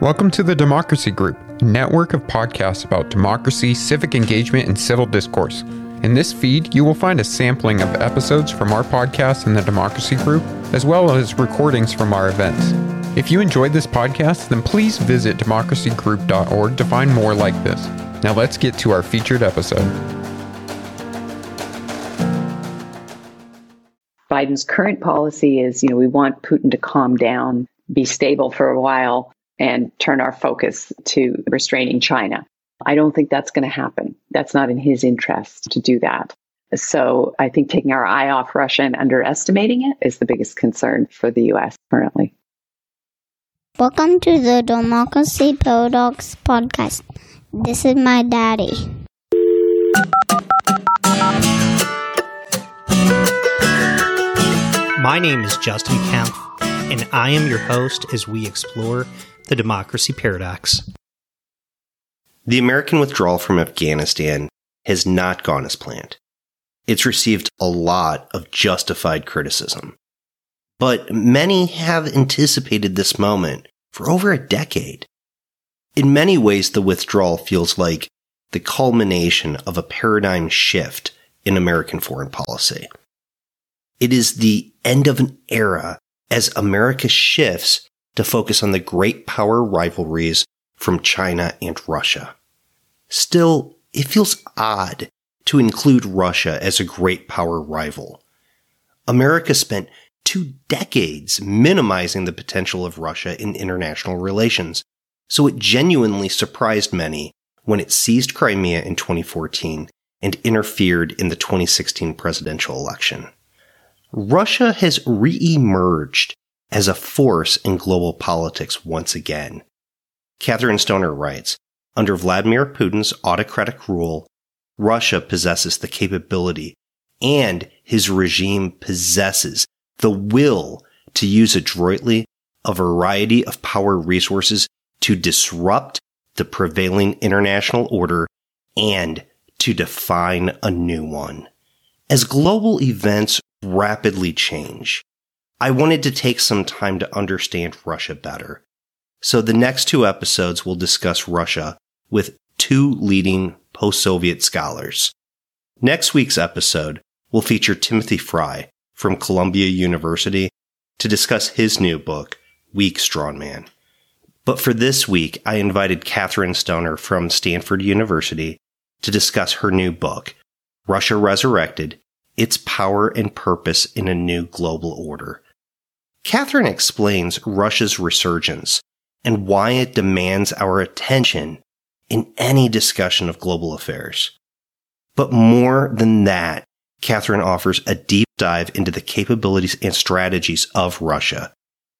Welcome to the Democracy Group, a network of podcasts about democracy, civic engagement, and civil discourse. In this feed, you will find a sampling of episodes from our podcast in the Democracy Group, as well as recordings from our events. If you enjoyed this podcast, then please visit democracygroup.org to find more like this. Now let's get to our featured episode. Biden's current policy is, you know, we want Putin to calm down, be stable for a while, and turn our focus to restraining China. I don't think that's going to happen. That's not in his interest to do that. So I think taking our eye off Russia and underestimating it is the biggest concern for the U.S. currently. Welcome to the Democracy Paradox podcast. This is my daddy. My name is Justin Kempf, and I am your host as we explore the democracy paradox. The American withdrawal from Afghanistan has not gone as planned. It's received a lot of justified criticism. But many have anticipated this moment for over a decade. In many ways, the withdrawal feels like the culmination of a paradigm shift in American foreign policy. It is the end of an era as America shifts to focus on the great power rivalries from China and Russia. Still, it feels odd to include Russia as a great power rival. America spent two decades minimizing the potential of Russia in international relations, so it genuinely surprised many when it seized Crimea in 2014 and interfered in the 2016 presidential election. Russia has re-emerged as a force in global politics once again. Kathryn Stoner writes, under Vladimir Putin's autocratic rule, Russia possesses the capability and his regime possesses the will to use adroitly a variety of power resources to disrupt the prevailing international order and to define a new one. As global events rapidly change, I wanted to take some time to understand Russia better. So the next two episodes will discuss Russia with two leading post-Soviet scholars. Next week's episode will feature Timothy Frye from Columbia University to discuss his new book, Weak Strongman. But for this week, I invited Kathryn Stoner from Stanford University to discuss her new book, Russia Resurrected, Its Power and Purpose in a New Global Order. Kathryn explains Russia's resurgence and why it demands our attention in any discussion of global affairs. But more than that, Kathryn offers a deep dive into the capabilities and strategies of Russia,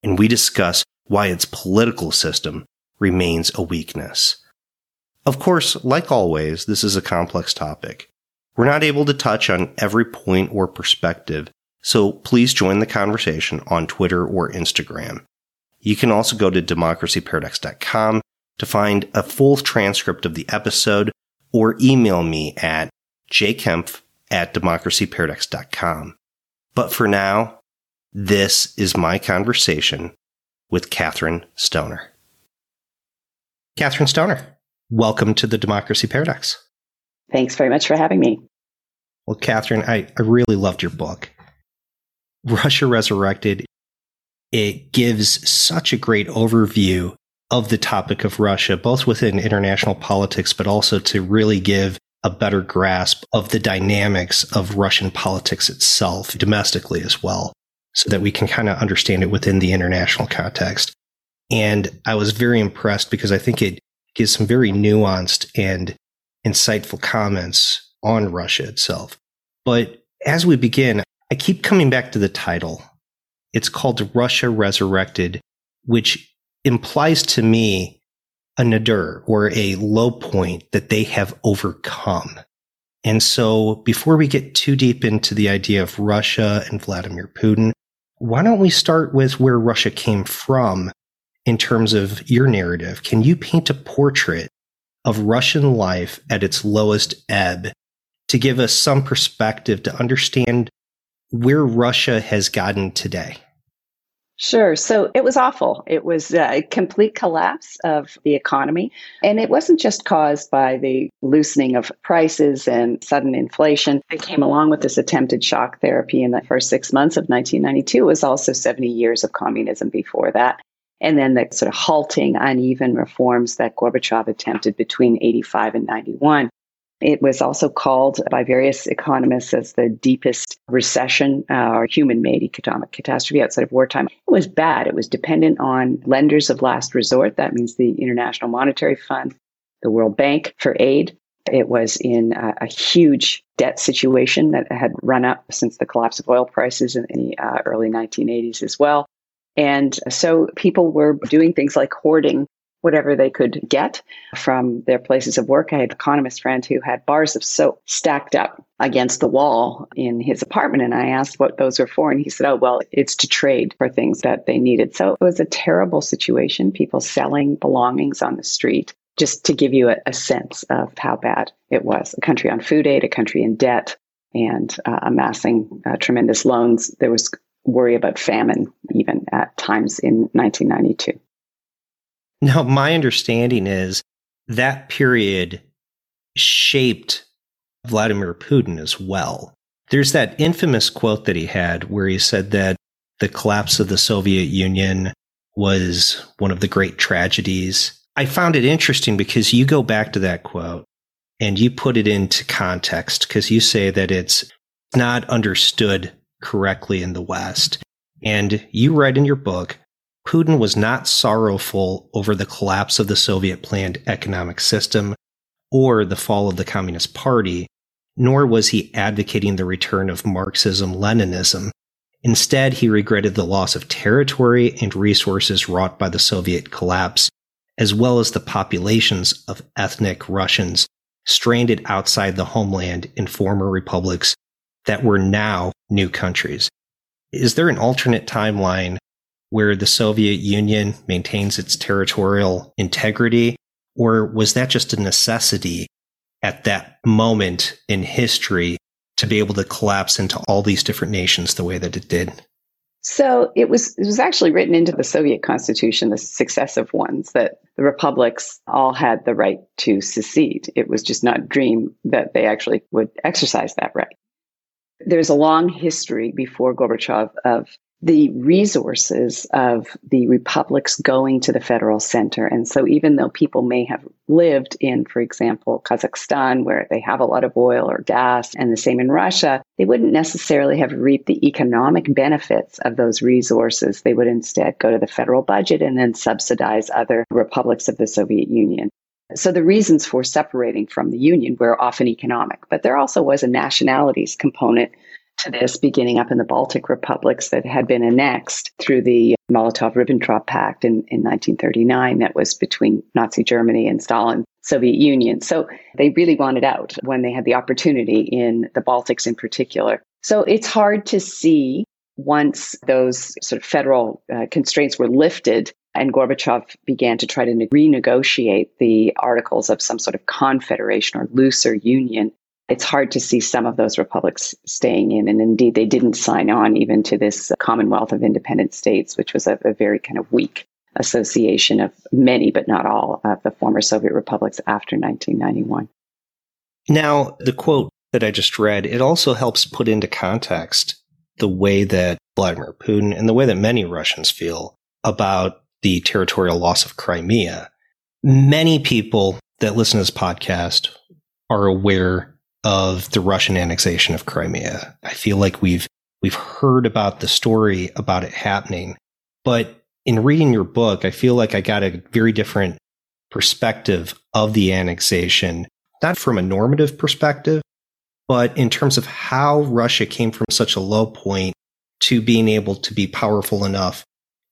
and we discuss why its political system remains a weakness. Of course, like always, this is a complex topic. We're not able to touch on every point or perspective so please join the conversation on Twitter or Instagram. You can also go to democracyparadox.com to find a full transcript of the episode or email me at jkempf at democracyparadox.com. But for now, this is my conversation with Kathryn Stoner. Kathryn Stoner, welcome to the Democracy Paradox. Thanks very much for having me. Well, Kathryn, I, I really loved your book. Russia Resurrected, it gives such a great overview of the topic of Russia, both within international politics, but also to really give a better grasp of the dynamics of Russian politics itself domestically as well, so that we can kind of understand it within the international context. And I was very impressed because I think it gives some very nuanced and insightful comments on Russia itself. But as we begin, I keep coming back to the title. It's called Russia Resurrected, which implies to me a nadir or a low point that they have overcome. And so before we get too deep into the idea of Russia and Vladimir Putin, why don't we start with where Russia came from in terms of your narrative? Can you paint a portrait of Russian life at its lowest ebb to give us some perspective to understand where Russia has gotten today? Sure. So it was awful. It was a complete collapse of the economy. And it wasn't just caused by the loosening of prices and sudden inflation that came along with this attempted shock therapy in the first six months of 1992. It was also 70 years of communism before that. And then the sort of halting, uneven reforms that Gorbachev attempted between 85 and 91. It was also called by various economists as the deepest recession uh, or human made economic catastrophe outside of wartime. It was bad. It was dependent on lenders of last resort. That means the International Monetary Fund, the World Bank for aid. It was in a, a huge debt situation that had run up since the collapse of oil prices in the uh, early 1980s as well. And so people were doing things like hoarding whatever they could get from their places of work. I had an economist friend who had bars of soap stacked up against the wall in his apartment. And I asked what those were for. And he said, oh, well, it's to trade for things that they needed. So it was a terrible situation. People selling belongings on the street, just to give you a, a sense of how bad it was. A country on food aid, a country in debt, and uh, amassing uh, tremendous loans. There was worry about famine even at times in 1992. Now, my understanding is that period shaped Vladimir Putin as well. There's that infamous quote that he had where he said that the collapse of the Soviet Union was one of the great tragedies. I found it interesting because you go back to that quote and you put it into context because you say that it's not understood correctly in the West. And you write in your book Putin was not sorrowful over the collapse of the Soviet planned economic system or the fall of the Communist Party, nor was he advocating the return of Marxism Leninism. Instead, he regretted the loss of territory and resources wrought by the Soviet collapse, as well as the populations of ethnic Russians stranded outside the homeland in former republics that were now new countries. Is there an alternate timeline where the Soviet Union maintains its territorial integrity? Or was that just a necessity at that moment in history to be able to collapse into all these different nations the way that it did? So it was it was actually written into the Soviet constitution, the successive ones, that the republics all had the right to secede. It was just not dream that they actually would exercise that right. There's a long history before Gorbachev of the resources of the republics going to the federal center. And so, even though people may have lived in, for example, Kazakhstan, where they have a lot of oil or gas, and the same in Russia, they wouldn't necessarily have reaped the economic benefits of those resources. They would instead go to the federal budget and then subsidize other republics of the Soviet Union. So the reasons for separating from the Union were often economic, but there also was a nationalities component to this beginning up in the Baltic republics that had been annexed through the Molotov Ribbentrop Pact in, in 1939 that was between Nazi Germany and Stalin. Soviet Union. So they really wanted out when they had the opportunity in the Baltics in particular. So it's hard to see once those sort of federal uh, constraints were lifted and Gorbachev began to try to renegotiate the articles of some sort of confederation or looser union it's hard to see some of those republics staying in. And indeed, they didn't sign on even to this Commonwealth of Independent States, which was a, a very kind of weak association of many, but not all, of the former Soviet republics after 1991. Now, the quote that I just read, it also helps put into context the way that Vladimir Putin and the way that many Russians feel about the territorial loss of Crimea. Many people that listen to this podcast are aware of the Russian annexation of Crimea. I feel like we've we've heard about the story about it happening, but in reading your book, I feel like I got a very different perspective of the annexation, not from a normative perspective, but in terms of how Russia came from such a low point to being able to be powerful enough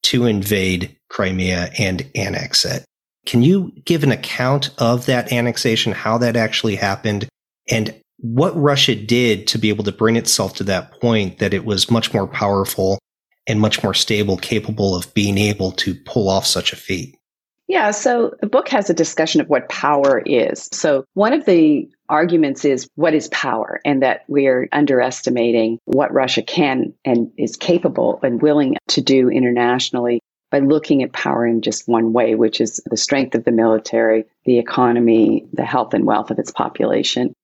to invade Crimea and annex it. Can you give an account of that annexation, how that actually happened, and what Russia did to be able to bring itself to that point that it was much more powerful and much more stable, capable of being able to pull off such a feat. Yeah, so the book has a discussion of what power is. So, one of the arguments is what is power and that we're underestimating what Russia can and is capable and willing to do internationally by looking at power in just one way, which is the strength of the military, the economy, the health and wealth of its population.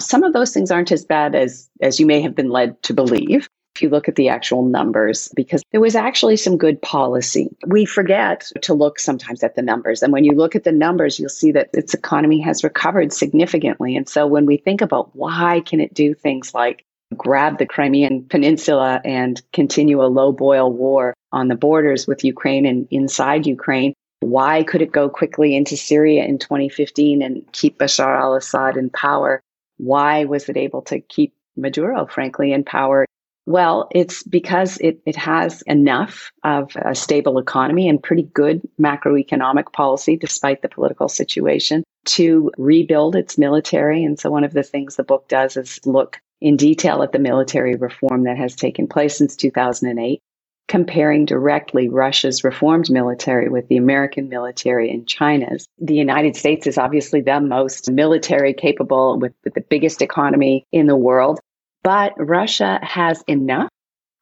Some of those things aren't as bad as, as you may have been led to believe if you look at the actual numbers, because there was actually some good policy. We forget to look sometimes at the numbers. And when you look at the numbers, you'll see that its economy has recovered significantly. And so when we think about why can it do things like grab the Crimean Peninsula and continue a low boil war on the borders with Ukraine and inside Ukraine, why could it go quickly into Syria in 2015 and keep Bashar al Assad in power? Why was it able to keep Maduro, frankly, in power well, it's because it, it has enough of a stable economy and pretty good macroeconomic policy, despite the political situation, to rebuild its military. And so, one of the things the book does is look in detail at the military reform that has taken place since 2008, comparing directly Russia's reformed military with the American military and China's. The United States is obviously the most military capable with, with the biggest economy in the world. But Russia has enough,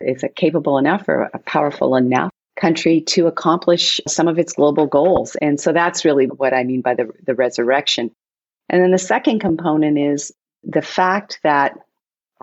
is it capable enough or a powerful enough country to accomplish some of its global goals. And so that's really what I mean by the, the resurrection. And then the second component is the fact that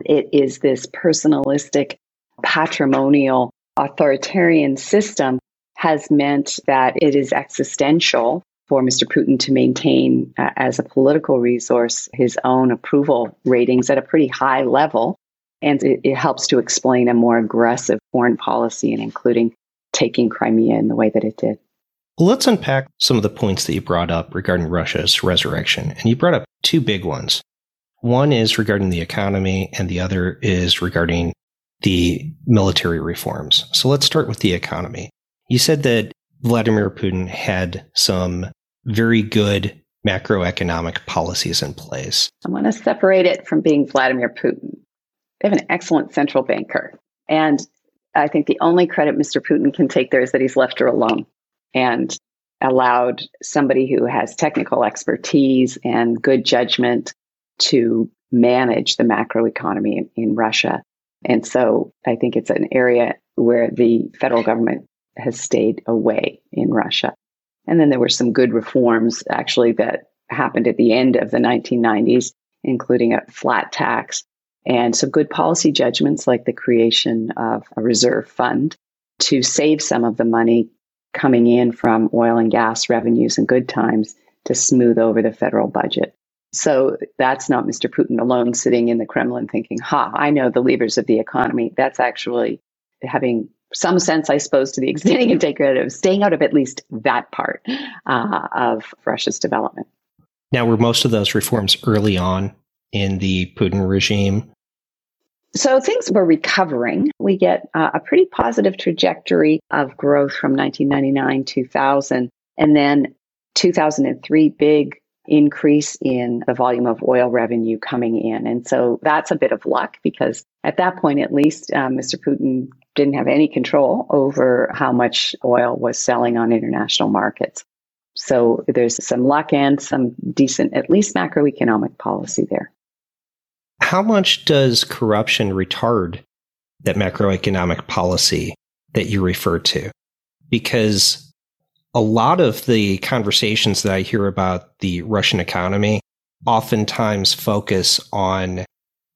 it is this personalistic, patrimonial, authoritarian system has meant that it is existential for Mr. Putin to maintain, uh, as a political resource, his own approval ratings at a pretty high level. And it, it helps to explain a more aggressive foreign policy and including taking Crimea in the way that it did. Let's unpack some of the points that you brought up regarding Russia's resurrection. And you brought up two big ones. One is regarding the economy, and the other is regarding the military reforms. So let's start with the economy. You said that Vladimir Putin had some very good macroeconomic policies in place. I want to separate it from being Vladimir Putin. They have an excellent central banker. And I think the only credit Mr. Putin can take there is that he's left her alone and allowed somebody who has technical expertise and good judgment to manage the macroeconomy in, in Russia. And so I think it's an area where the federal government has stayed away in Russia. And then there were some good reforms actually that happened at the end of the 1990s, including a flat tax and some good policy judgments like the creation of a reserve fund to save some of the money coming in from oil and gas revenues in good times to smooth over the federal budget. So that's not Mr. Putin alone sitting in the Kremlin thinking, ha, I know the levers of the economy. That's actually having some sense, I suppose, to the extending and take credit of staying out of at least that part uh, of Russia's development. Now, were most of those reforms early on in the Putin regime? So things were recovering. We get uh, a pretty positive trajectory of growth from 1999, 2000, and then 2003, big increase in the volume of oil revenue coming in. And so that's a bit of luck because at that point, at least, uh, Mr. Putin didn't have any control over how much oil was selling on international markets. So there's some luck and some decent, at least macroeconomic policy there. How much does corruption retard that macroeconomic policy that you refer to? Because a lot of the conversations that I hear about the Russian economy oftentimes focus on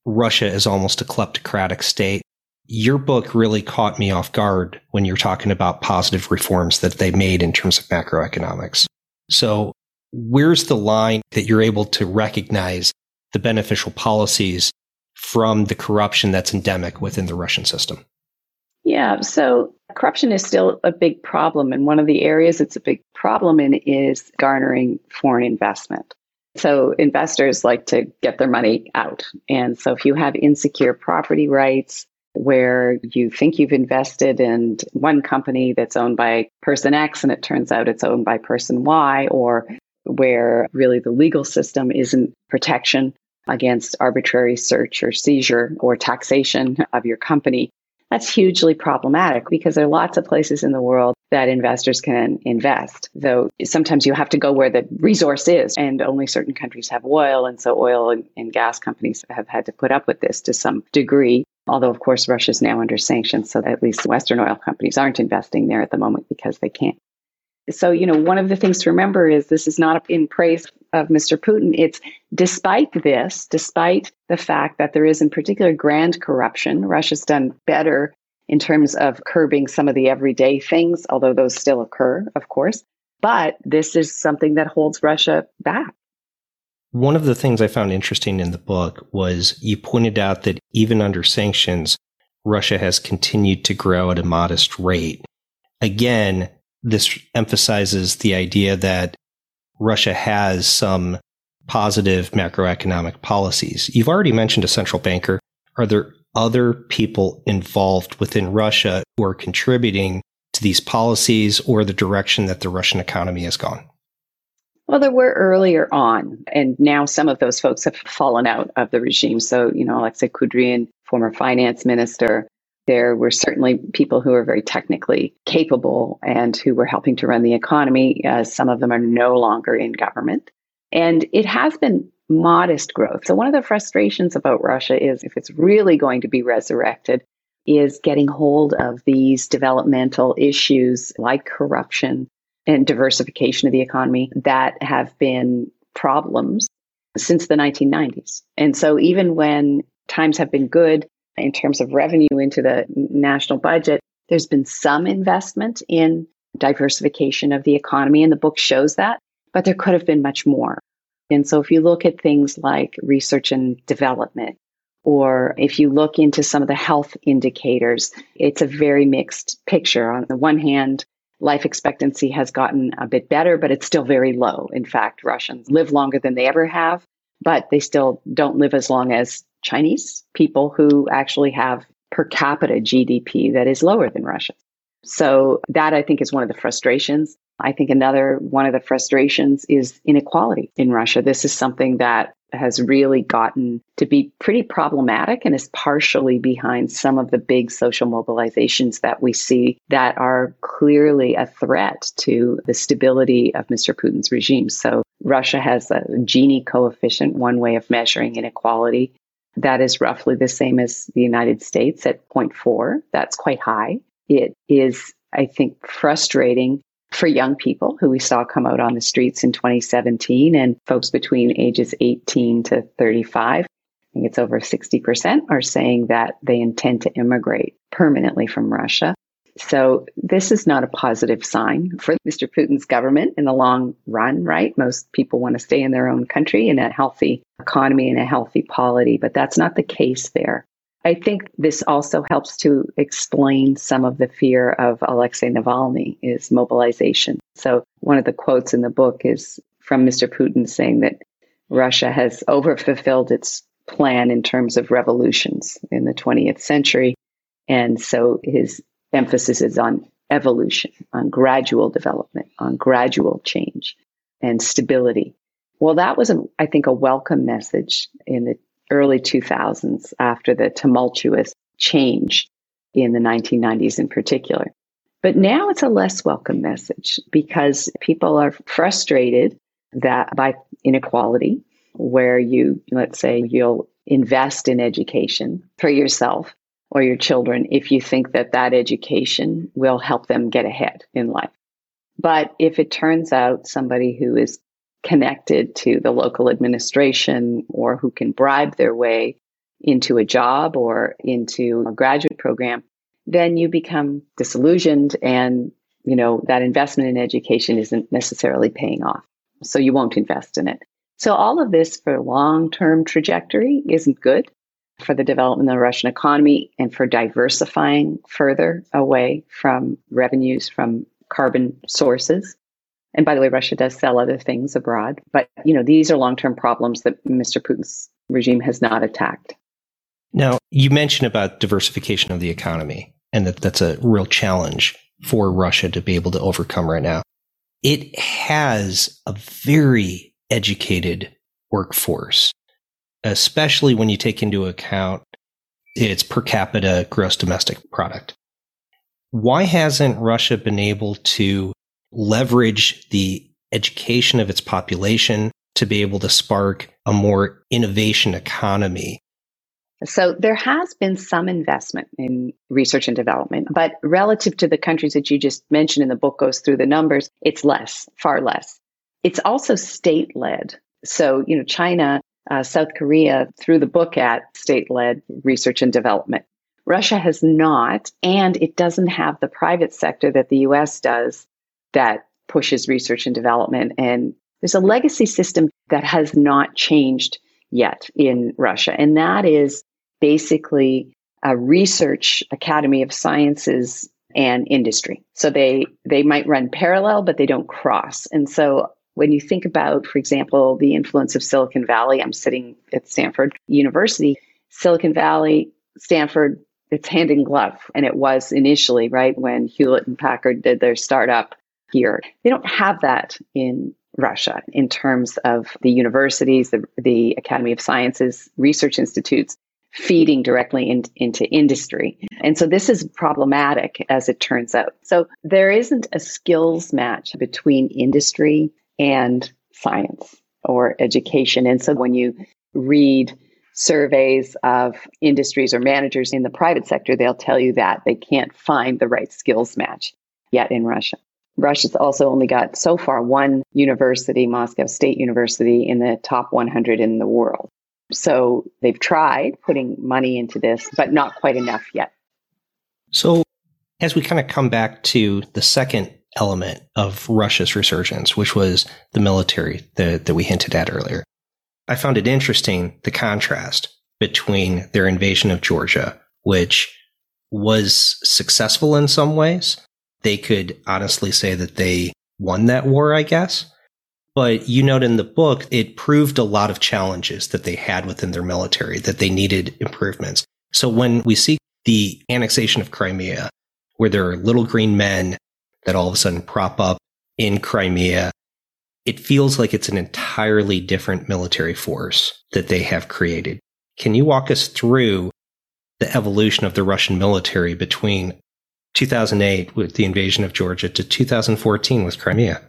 Russia as almost a kleptocratic state your book really caught me off guard when you're talking about positive reforms that they made in terms of macroeconomics. So, where's the line that you're able to recognize the beneficial policies from the corruption that's endemic within the Russian system? Yeah, so corruption is still a big problem. And one of the areas it's a big problem in is garnering foreign investment. So investors like to get their money out. And so if you have insecure property rights, where you think you've invested in one company that's owned by person X and it turns out it's owned by person Y, or where really the legal system isn't protection against arbitrary search or seizure or taxation of your company. That's hugely problematic because there are lots of places in the world that investors can invest, though sometimes you have to go where the resource is, and only certain countries have oil. And so oil and, and gas companies have had to put up with this to some degree. Although, of course, Russia is now under sanctions, so at least Western oil companies aren't investing there at the moment because they can't. So, you know, one of the things to remember is this is not in praise of Mr. Putin. It's despite this, despite the fact that there is in particular grand corruption, Russia's done better in terms of curbing some of the everyday things, although those still occur, of course. But this is something that holds Russia back. One of the things I found interesting in the book was you pointed out that even under sanctions, Russia has continued to grow at a modest rate. Again, this emphasizes the idea that Russia has some positive macroeconomic policies. You've already mentioned a central banker. Are there other people involved within Russia who are contributing to these policies or the direction that the Russian economy has gone? Well, there were earlier on, and now some of those folks have fallen out of the regime. So, you know, Alexei Kudrin, former finance minister, there were certainly people who were very technically capable and who were helping to run the economy. Uh, some of them are no longer in government. And it has been modest growth. So, one of the frustrations about Russia is if it's really going to be resurrected, is getting hold of these developmental issues like corruption and diversification of the economy that have been problems since the 1990s. And so, even when times have been good, in terms of revenue into the national budget, there's been some investment in diversification of the economy, and the book shows that, but there could have been much more. And so, if you look at things like research and development, or if you look into some of the health indicators, it's a very mixed picture. On the one hand, life expectancy has gotten a bit better, but it's still very low. In fact, Russians live longer than they ever have, but they still don't live as long as Chinese people who actually have per capita GDP that is lower than Russia. So that I think is one of the frustrations. I think another one of the frustrations is inequality in Russia. This is something that has really gotten to be pretty problematic and is partially behind some of the big social mobilizations that we see that are clearly a threat to the stability of Mr. Putin's regime. So Russia has a Gini coefficient, one way of measuring inequality. That is roughly the same as the United States at 0.4. That's quite high. It is, I think, frustrating for young people who we saw come out on the streets in 2017 and folks between ages 18 to 35. I think it's over 60% are saying that they intend to immigrate permanently from Russia. So this is not a positive sign for Mr. Putin's government in the long run, right? Most people want to stay in their own country in a healthy economy and a healthy polity, but that's not the case there. I think this also helps to explain some of the fear of Alexei Navalny is mobilization. So one of the quotes in the book is from Mr. Putin saying that Russia has overfulfilled its plan in terms of revolutions in the 20th century. And so his emphasis is on evolution, on gradual development, on gradual change and stability. Well, that was, a, I think, a welcome message in the early 2000s after the tumultuous change in the 1990s in particular. But now it's a less welcome message because people are frustrated that by inequality, where you, let's say, you'll invest in education for yourself or your children if you think that that education will help them get ahead in life. But if it turns out somebody who is connected to the local administration or who can bribe their way into a job or into a graduate program, then you become disillusioned and you know that investment in education isn't necessarily paying off. So you won't invest in it. So all of this for long-term trajectory isn't good for the development of the Russian economy and for diversifying further away from revenues from carbon sources. And by the way, Russia does sell other things abroad, but you know, these are long-term problems that Mr. Putin's regime has not attacked. Now, you mentioned about diversification of the economy and that that's a real challenge for Russia to be able to overcome right now. It has a very educated workforce especially when you take into account its per capita gross domestic product. Why hasn't Russia been able to leverage the education of its population to be able to spark a more innovation economy? So there has been some investment in research and development, but relative to the countries that you just mentioned in the book goes through the numbers, it's less, far less. It's also state led. So, you know, China, uh, South Korea threw the book at state led research and development. Russia has not, and it doesn't have the private sector that the US does that pushes research and development. And there's a legacy system that has not changed yet in Russia, and that is basically a research academy of sciences and industry. So they they might run parallel, but they don't cross. And so when you think about, for example, the influence of Silicon Valley, I'm sitting at Stanford University. Silicon Valley, Stanford, it's hand in glove. And it was initially, right, when Hewlett and Packard did their startup here. They don't have that in Russia in terms of the universities, the, the Academy of Sciences, research institutes feeding directly in, into industry. And so this is problematic as it turns out. So there isn't a skills match between industry and science or education. And so when you read surveys of industries or managers in the private sector, they'll tell you that they can't find the right skills match yet in Russia. Russia's also only got so far one university, Moscow State University, in the top 100 in the world. So they've tried putting money into this, but not quite enough yet. So, as we kind of come back to the second element of Russia's resurgence, which was the military that, that we hinted at earlier, I found it interesting the contrast between their invasion of Georgia, which was successful in some ways. They could honestly say that they won that war, I guess. But you note in the book, it proved a lot of challenges that they had within their military, that they needed improvements. So when we see the annexation of Crimea, where there are little green men that all of a sudden prop up in Crimea it feels like it's an entirely different military force that they have created. Can you walk us through the evolution of the Russian military between 2008 with the invasion of Georgia to 2014 with Crimea?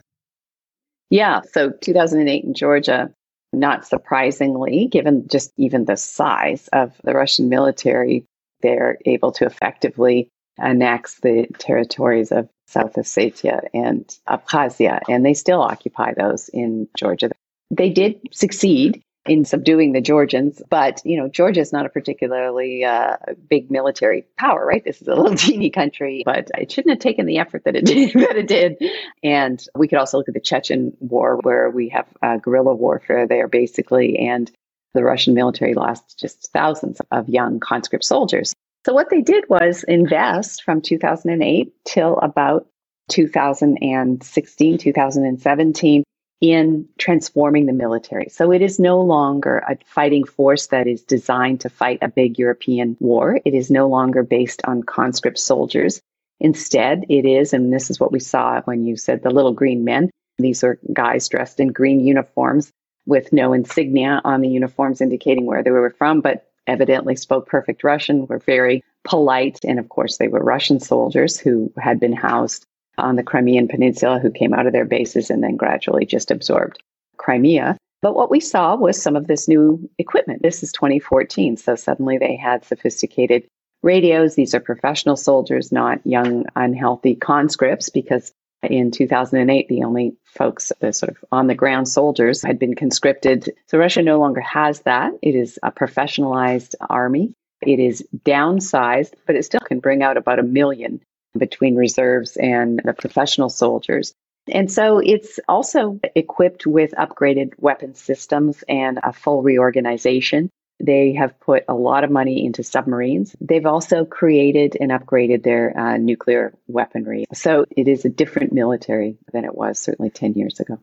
Yeah, so 2008 in Georgia, not surprisingly, given just even the size of the Russian military, they're able to effectively annex the territories of South Ossetia and Abkhazia, and they still occupy those in Georgia. They did succeed in subduing the Georgians, but you know Georgia is not a particularly uh, big military power, right? This is a little teeny country, but it shouldn't have taken the effort that it did. that it did. And we could also look at the Chechen War, where we have uh, guerrilla warfare there, basically, and the Russian military lost just thousands of young conscript soldiers. So what they did was invest from 2008 till about 2016, 2017 in transforming the military. So it is no longer a fighting force that is designed to fight a big European war. It is no longer based on conscript soldiers. Instead, it is, and this is what we saw when you said the little green men. These are guys dressed in green uniforms with no insignia on the uniforms indicating where they were from, but evidently spoke perfect Russian, were very polite. And of course, they were Russian soldiers who had been housed on the Crimean Peninsula, who came out of their bases and then gradually just absorbed Crimea. But what we saw was some of this new equipment. This is 2014. So suddenly they had sophisticated radios. These are professional soldiers, not young, unhealthy conscripts, because in 2008, the only folks, the sort of on the ground soldiers, had been conscripted. So Russia no longer has that. It is a professionalized army. It is downsized, but it still can bring out about a million between reserves and the professional soldiers. And so it's also equipped with upgraded weapon systems and a full reorganization. They have put a lot of money into submarines. They've also created and upgraded their uh, nuclear weaponry. So it is a different military than it was certainly 10 years ago.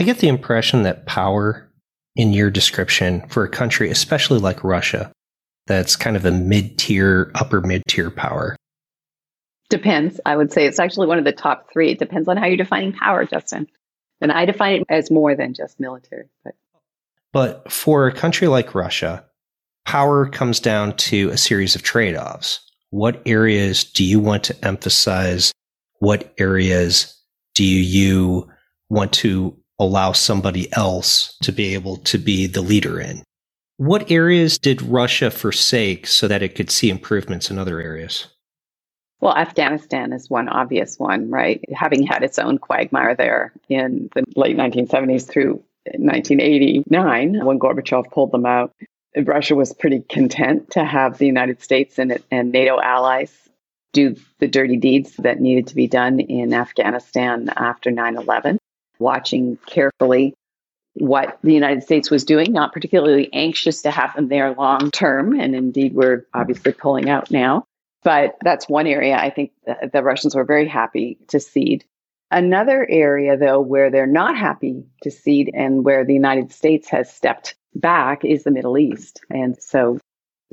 I get the impression that power in your description for a country, especially like Russia, that's kind of a mid tier, upper mid tier power. Depends. I would say it's actually one of the top three. It depends on how you're defining power, Justin. And I define it as more than just military. But but for a country like Russia, power comes down to a series of trade offs. What areas do you want to emphasize? What areas do you want to allow somebody else to be able to be the leader in? What areas did Russia forsake so that it could see improvements in other areas? Well, Afghanistan is one obvious one, right? Having had its own quagmire there in the late 1970s through 1989, when Gorbachev pulled them out, Russia was pretty content to have the United States and, and NATO allies do the dirty deeds that needed to be done in Afghanistan after 9 11, watching carefully what the United States was doing, not particularly anxious to have them there long term. And indeed, we're obviously pulling out now. But that's one area I think the, the Russians were very happy to cede. Another area, though, where they're not happy to cede and where the United States has stepped back is the Middle East. And so,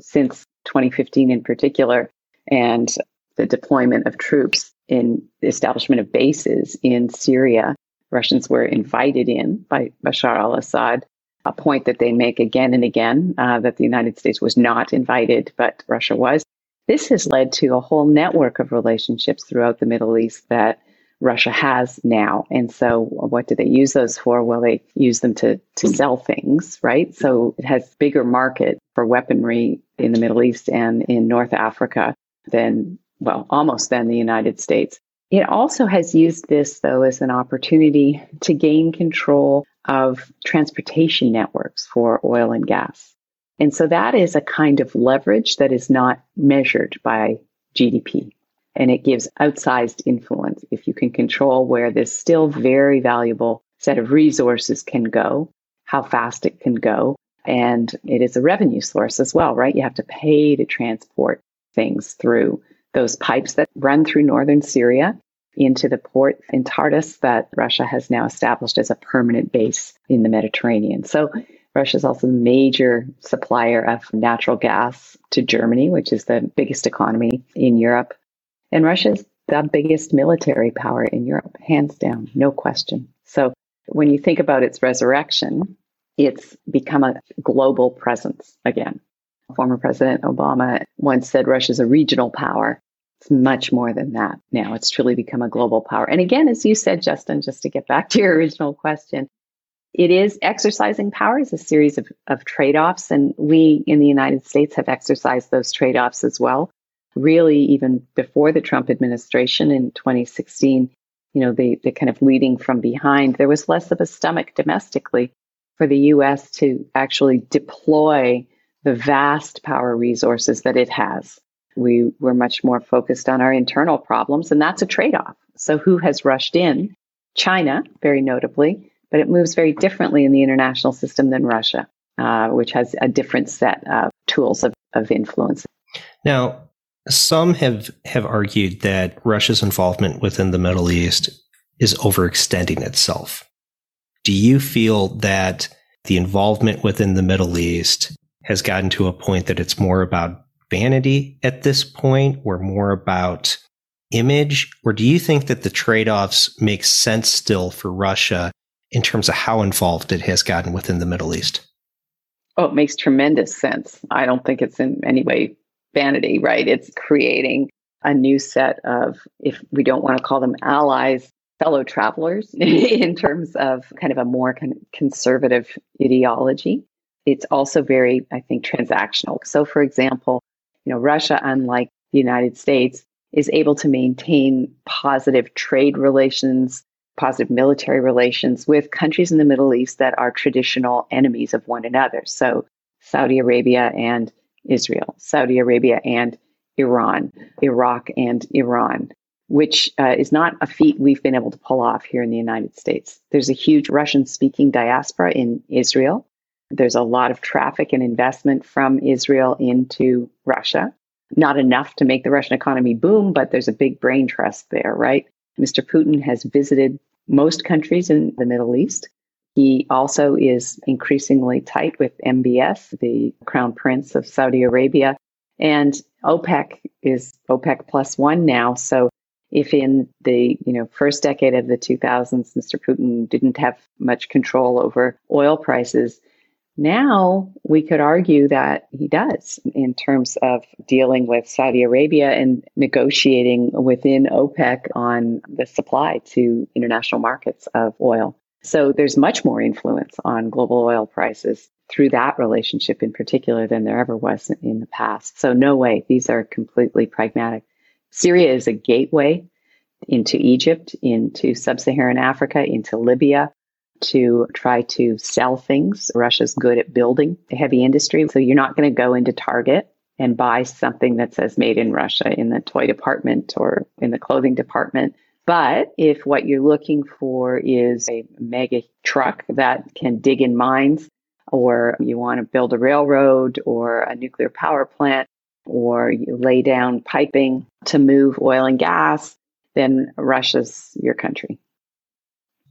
since 2015 in particular, and the deployment of troops in the establishment of bases in Syria, Russians were invited in by Bashar al Assad, a point that they make again and again uh, that the United States was not invited, but Russia was. This has led to a whole network of relationships throughout the Middle East that Russia has now. And so what do they use those for? Well, they use them to, to hmm. sell things, right? So it has bigger market for weaponry in the Middle East and in North Africa than, well, almost than the United States. It also has used this, though, as an opportunity to gain control of transportation networks for oil and gas. And so that is a kind of leverage that is not measured by GDP. And it gives outsized influence if you can control where this still very valuable set of resources can go, how fast it can go. And it is a revenue source as well, right? You have to pay to transport things through those pipes that run through northern Syria into the port in Tartus that Russia has now established as a permanent base in the Mediterranean. So Russia is also a major supplier of natural gas to Germany, which is the biggest economy in Europe. And Russia is the biggest military power in Europe, hands down, no question. So when you think about its resurrection, it's become a global presence again. Former President Obama once said Russia's a regional power. It's much more than that now. It's truly become a global power. And again, as you said, Justin, just to get back to your original question, it is exercising power is a series of, of trade offs. And we in the United States have exercised those trade offs as well. Really, even before the Trump administration in 2016, you know, the, the kind of leading from behind, there was less of a stomach domestically for the US to actually deploy the vast power resources that it has. We were much more focused on our internal problems, and that's a trade off. So, who has rushed in? China, very notably, but it moves very differently in the international system than Russia, uh, which has a different set of tools of, of influence. Now, some have, have argued that Russia's involvement within the Middle East is overextending itself. Do you feel that the involvement within the Middle East has gotten to a point that it's more about vanity at this point or more about image? Or do you think that the trade offs make sense still for Russia in terms of how involved it has gotten within the Middle East? Oh, it makes tremendous sense. I don't think it's in any way vanity, right? It's creating a new set of, if we don't want to call them allies, fellow travelers in terms of kind of a more con- conservative ideology. It's also very, I think, transactional. So, for example, you know, Russia, unlike the United States, is able to maintain positive trade relations positive military relations with countries in the Middle East that are traditional enemies of one another. So, Saudi Arabia and Israel, Saudi Arabia and Iran, Iraq and Iran, which uh, is not a feat we've been able to pull off here in the United States. There's a huge Russian speaking diaspora in Israel. There's a lot of traffic and investment from Israel into Russia. Not enough to make the Russian economy boom, but there's a big brain trust there, right? Mr. Putin has visited most countries in the Middle East. He also is increasingly tight with MBS, the crown prince of Saudi Arabia. And OPEC is OPEC plus one now. So if in the you know first decade of the 2000s, Mr. Putin didn't have much control over oil prices, Now we could argue that he does in terms of dealing with Saudi Arabia and negotiating within OPEC on the supply to international markets of oil. So there's much more influence on global oil prices through that relationship in particular than there ever was in the past. So no way. These are completely pragmatic. Syria is a gateway into Egypt, into sub-Saharan Africa, into Libya to try to sell things. Russia's good at building a heavy industry. So you're not going to go into Target and buy something that says made in Russia in the toy department or in the clothing department. But if what you're looking for is a mega truck that can dig in mines, or you want to build a railroad or a nuclear power plant, or you lay down piping to move oil and gas, then Russia's your country.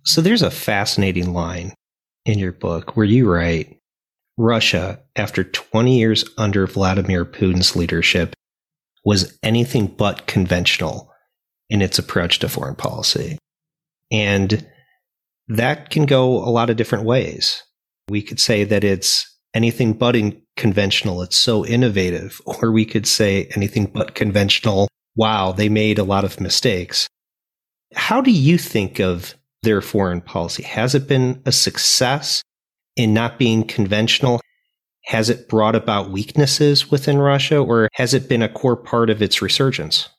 So there's a fascinating line in your book where you write Russia, after 20 years under Vladimir Putin's leadership, was anything but conventional in its approach to foreign policy. And that can go a lot of different ways. We could say that it's anything but conventional, it's so innovative, or we could say anything but conventional, wow, they made a lot of mistakes. How do you think of their foreign policy? Has it been a success in not being conventional? Has it brought about weaknesses within Russia, or has it been a core part of its resurgence?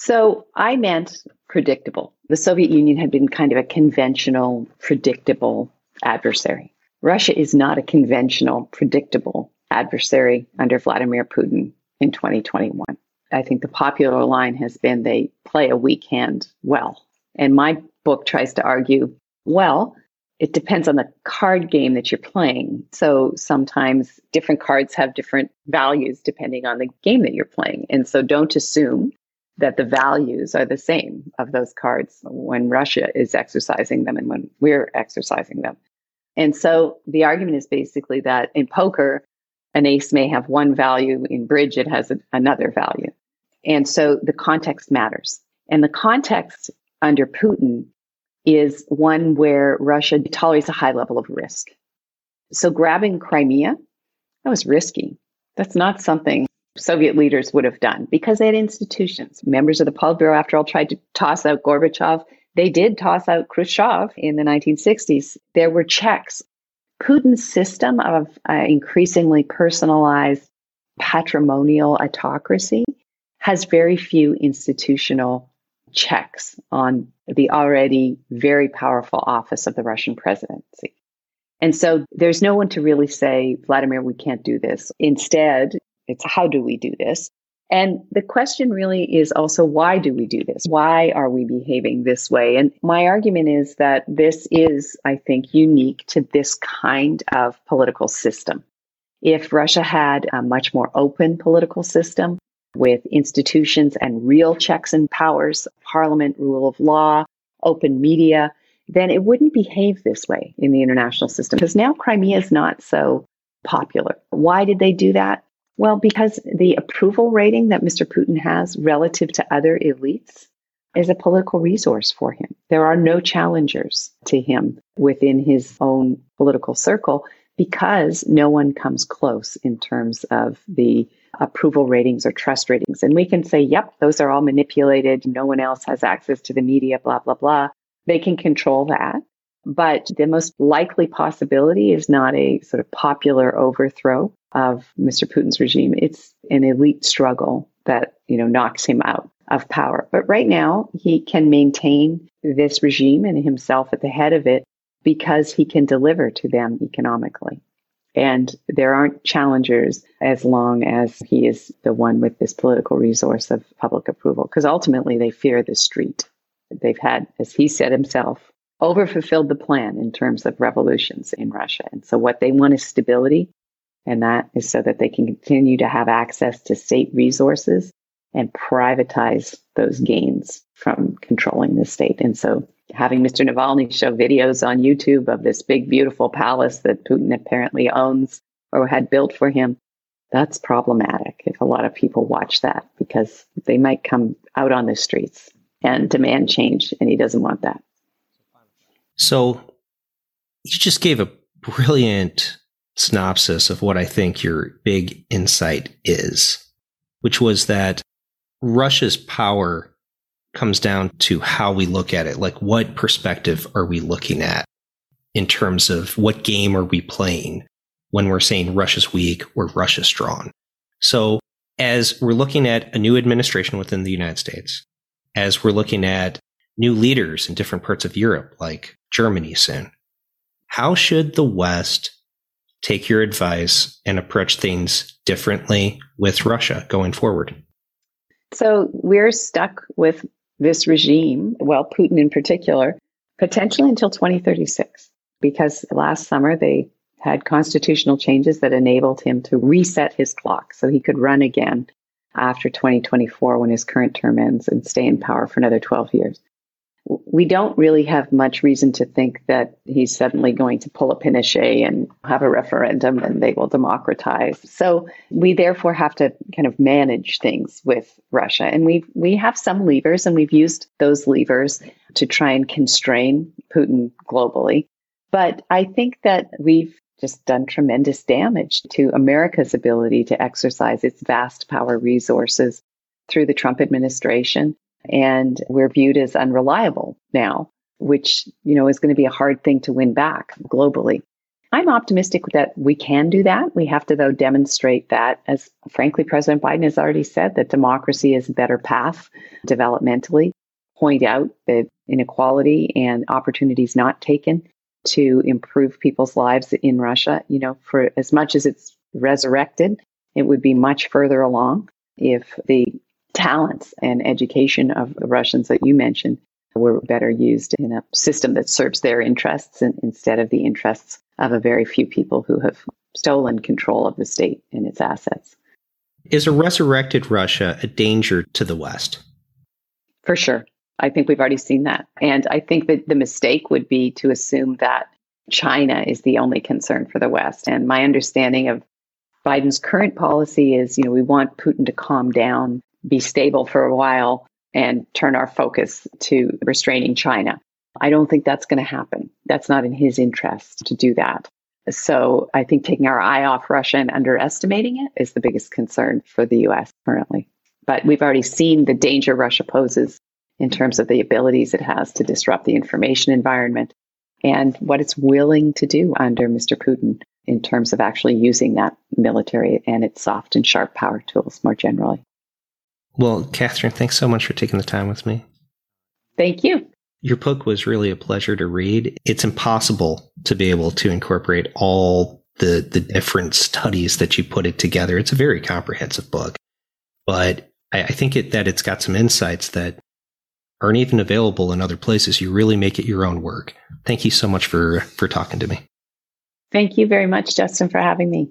So I meant predictable. The Soviet Union had been kind of a conventional, predictable adversary. Russia is not a conventional, predictable adversary under Vladimir Putin in 2021. I think the popular line has been they play a weak hand well. And my book tries to argue, well, it depends on the card game that you're playing. So sometimes different cards have different values depending on the game that you're playing. And so don't assume that the values are the same of those cards when Russia is exercising them and when we're exercising them. And so the argument is basically that in poker, an ace may have one value, in bridge, it has a, another value. And so the context matters. And the context under Putin is one where Russia tolerates a high level of risk. So grabbing Crimea, that was risky. That's not something Soviet leaders would have done because they had institutions. Members of the Politburo, after all, tried to toss out Gorbachev. They did toss out Khrushchev in the 1960s. There were checks. Putin's system of uh, increasingly personalized patrimonial autocracy has very few institutional checks on the already very powerful office of the Russian presidency. And so there's no one to really say, Vladimir, we can't do this. Instead, it's how do we do this? And the question really is also why do we do this? Why are we behaving this way? And my argument is that this is, I think, unique to this kind of political system. If Russia had a much more open political system with institutions and real checks and powers, parliament, rule of law, open media, then it wouldn't behave this way in the international system because now Crimea is not so popular. Why did they do that? Well, because the approval rating that Mr. Putin has relative to other elites is a political resource for him. There are no challengers to him within his own political circle because no one comes close in terms of the approval ratings or trust ratings. And we can say, yep, those are all manipulated. No one else has access to the media, blah, blah, blah. They can control that. But the most likely possibility is not a sort of popular overthrow of Mr. Putin's regime. It's an elite struggle that, you know, knocks him out of power. But right now, he can maintain this regime and himself at the head of it because he can deliver to them economically. And there aren't challengers as long as he is the one with this political resource of public approval, because ultimately they fear the street. They've had, as he said himself, overfulfilled the plan in terms of revolutions in Russia. And so what they want is stability. And that is so that they can continue to have access to state resources and privatize those gains from controlling the state. And so having Mr. Navalny show videos on YouTube of this big, beautiful palace that Putin apparently owns or had built for him, that's problematic if a lot of people watch that because they might come out on the streets and demand change, and he doesn't want that. So you just gave a brilliant synopsis of what I think your big insight is, which was that Russia's power comes down to how we look at it. Like, what perspective are we looking at in terms of what game are we playing when we're saying Russia's weak or Russia's strong? So, as we're looking at a new administration within the United States, as we're looking at new leaders in different parts of Europe, like Germany soon, how should the West take your advice and approach things differently with Russia going forward? So we're stuck with this regime, well, Putin in particular, potentially until 2036, because last summer they had constitutional changes that enabled him to reset his clock so he could run again after 2024 when his current term ends and stay in power for another 12 years we don't really have much reason to think that he's suddenly going to pull a Pinochet and have a referendum and they will democratize. So we therefore have to kind of manage things with Russia. And we we have some levers and we've used those levers to try and constrain Putin globally. But I think that we've just done tremendous damage to America's ability to exercise its vast power resources through the Trump administration and we're viewed as unreliable now, which, you know, is going to be a hard thing to win back globally. I'm optimistic that we can do that. We have to, though, demonstrate that, as frankly, President Biden has already said, that democracy is a better path developmentally, point out the inequality and opportunities not taken to improve people's lives in Russia. You know, for as much as it's resurrected, it would be much further along if the talents and education of the Russians that you mentioned were better used in a system that serves their interests instead of the interests of a very few people who have stolen control of the state and its assets. Is a resurrected Russia a danger to the West? For sure. I think we've already seen that. And I think that the mistake would be to assume that China is the only concern for the West. And my understanding of Biden's current policy is, you know, we want Putin to calm down be stable for a while and turn our focus to restraining China. I don't think that's going to happen. That's not in his interest to do that. So I think taking our eye off Russia and underestimating it is the biggest concern for the US currently. But we've already seen the danger Russia poses in terms of the abilities it has to disrupt the information environment and what it's willing to do under Mr. Putin in terms of actually using that military and its soft and sharp power tools more generally. Well, Kathryn, thanks so much for taking the time with me. Thank you. Your book was really a pleasure to read. It's impossible to be able to incorporate all the the different studies that you put it together. It's a very comprehensive book, but I, I think it, that it's got some insights that aren't even available in other places. You really make it your own work. Thank you so much for for talking to me. Thank you very much, Justin, for having me.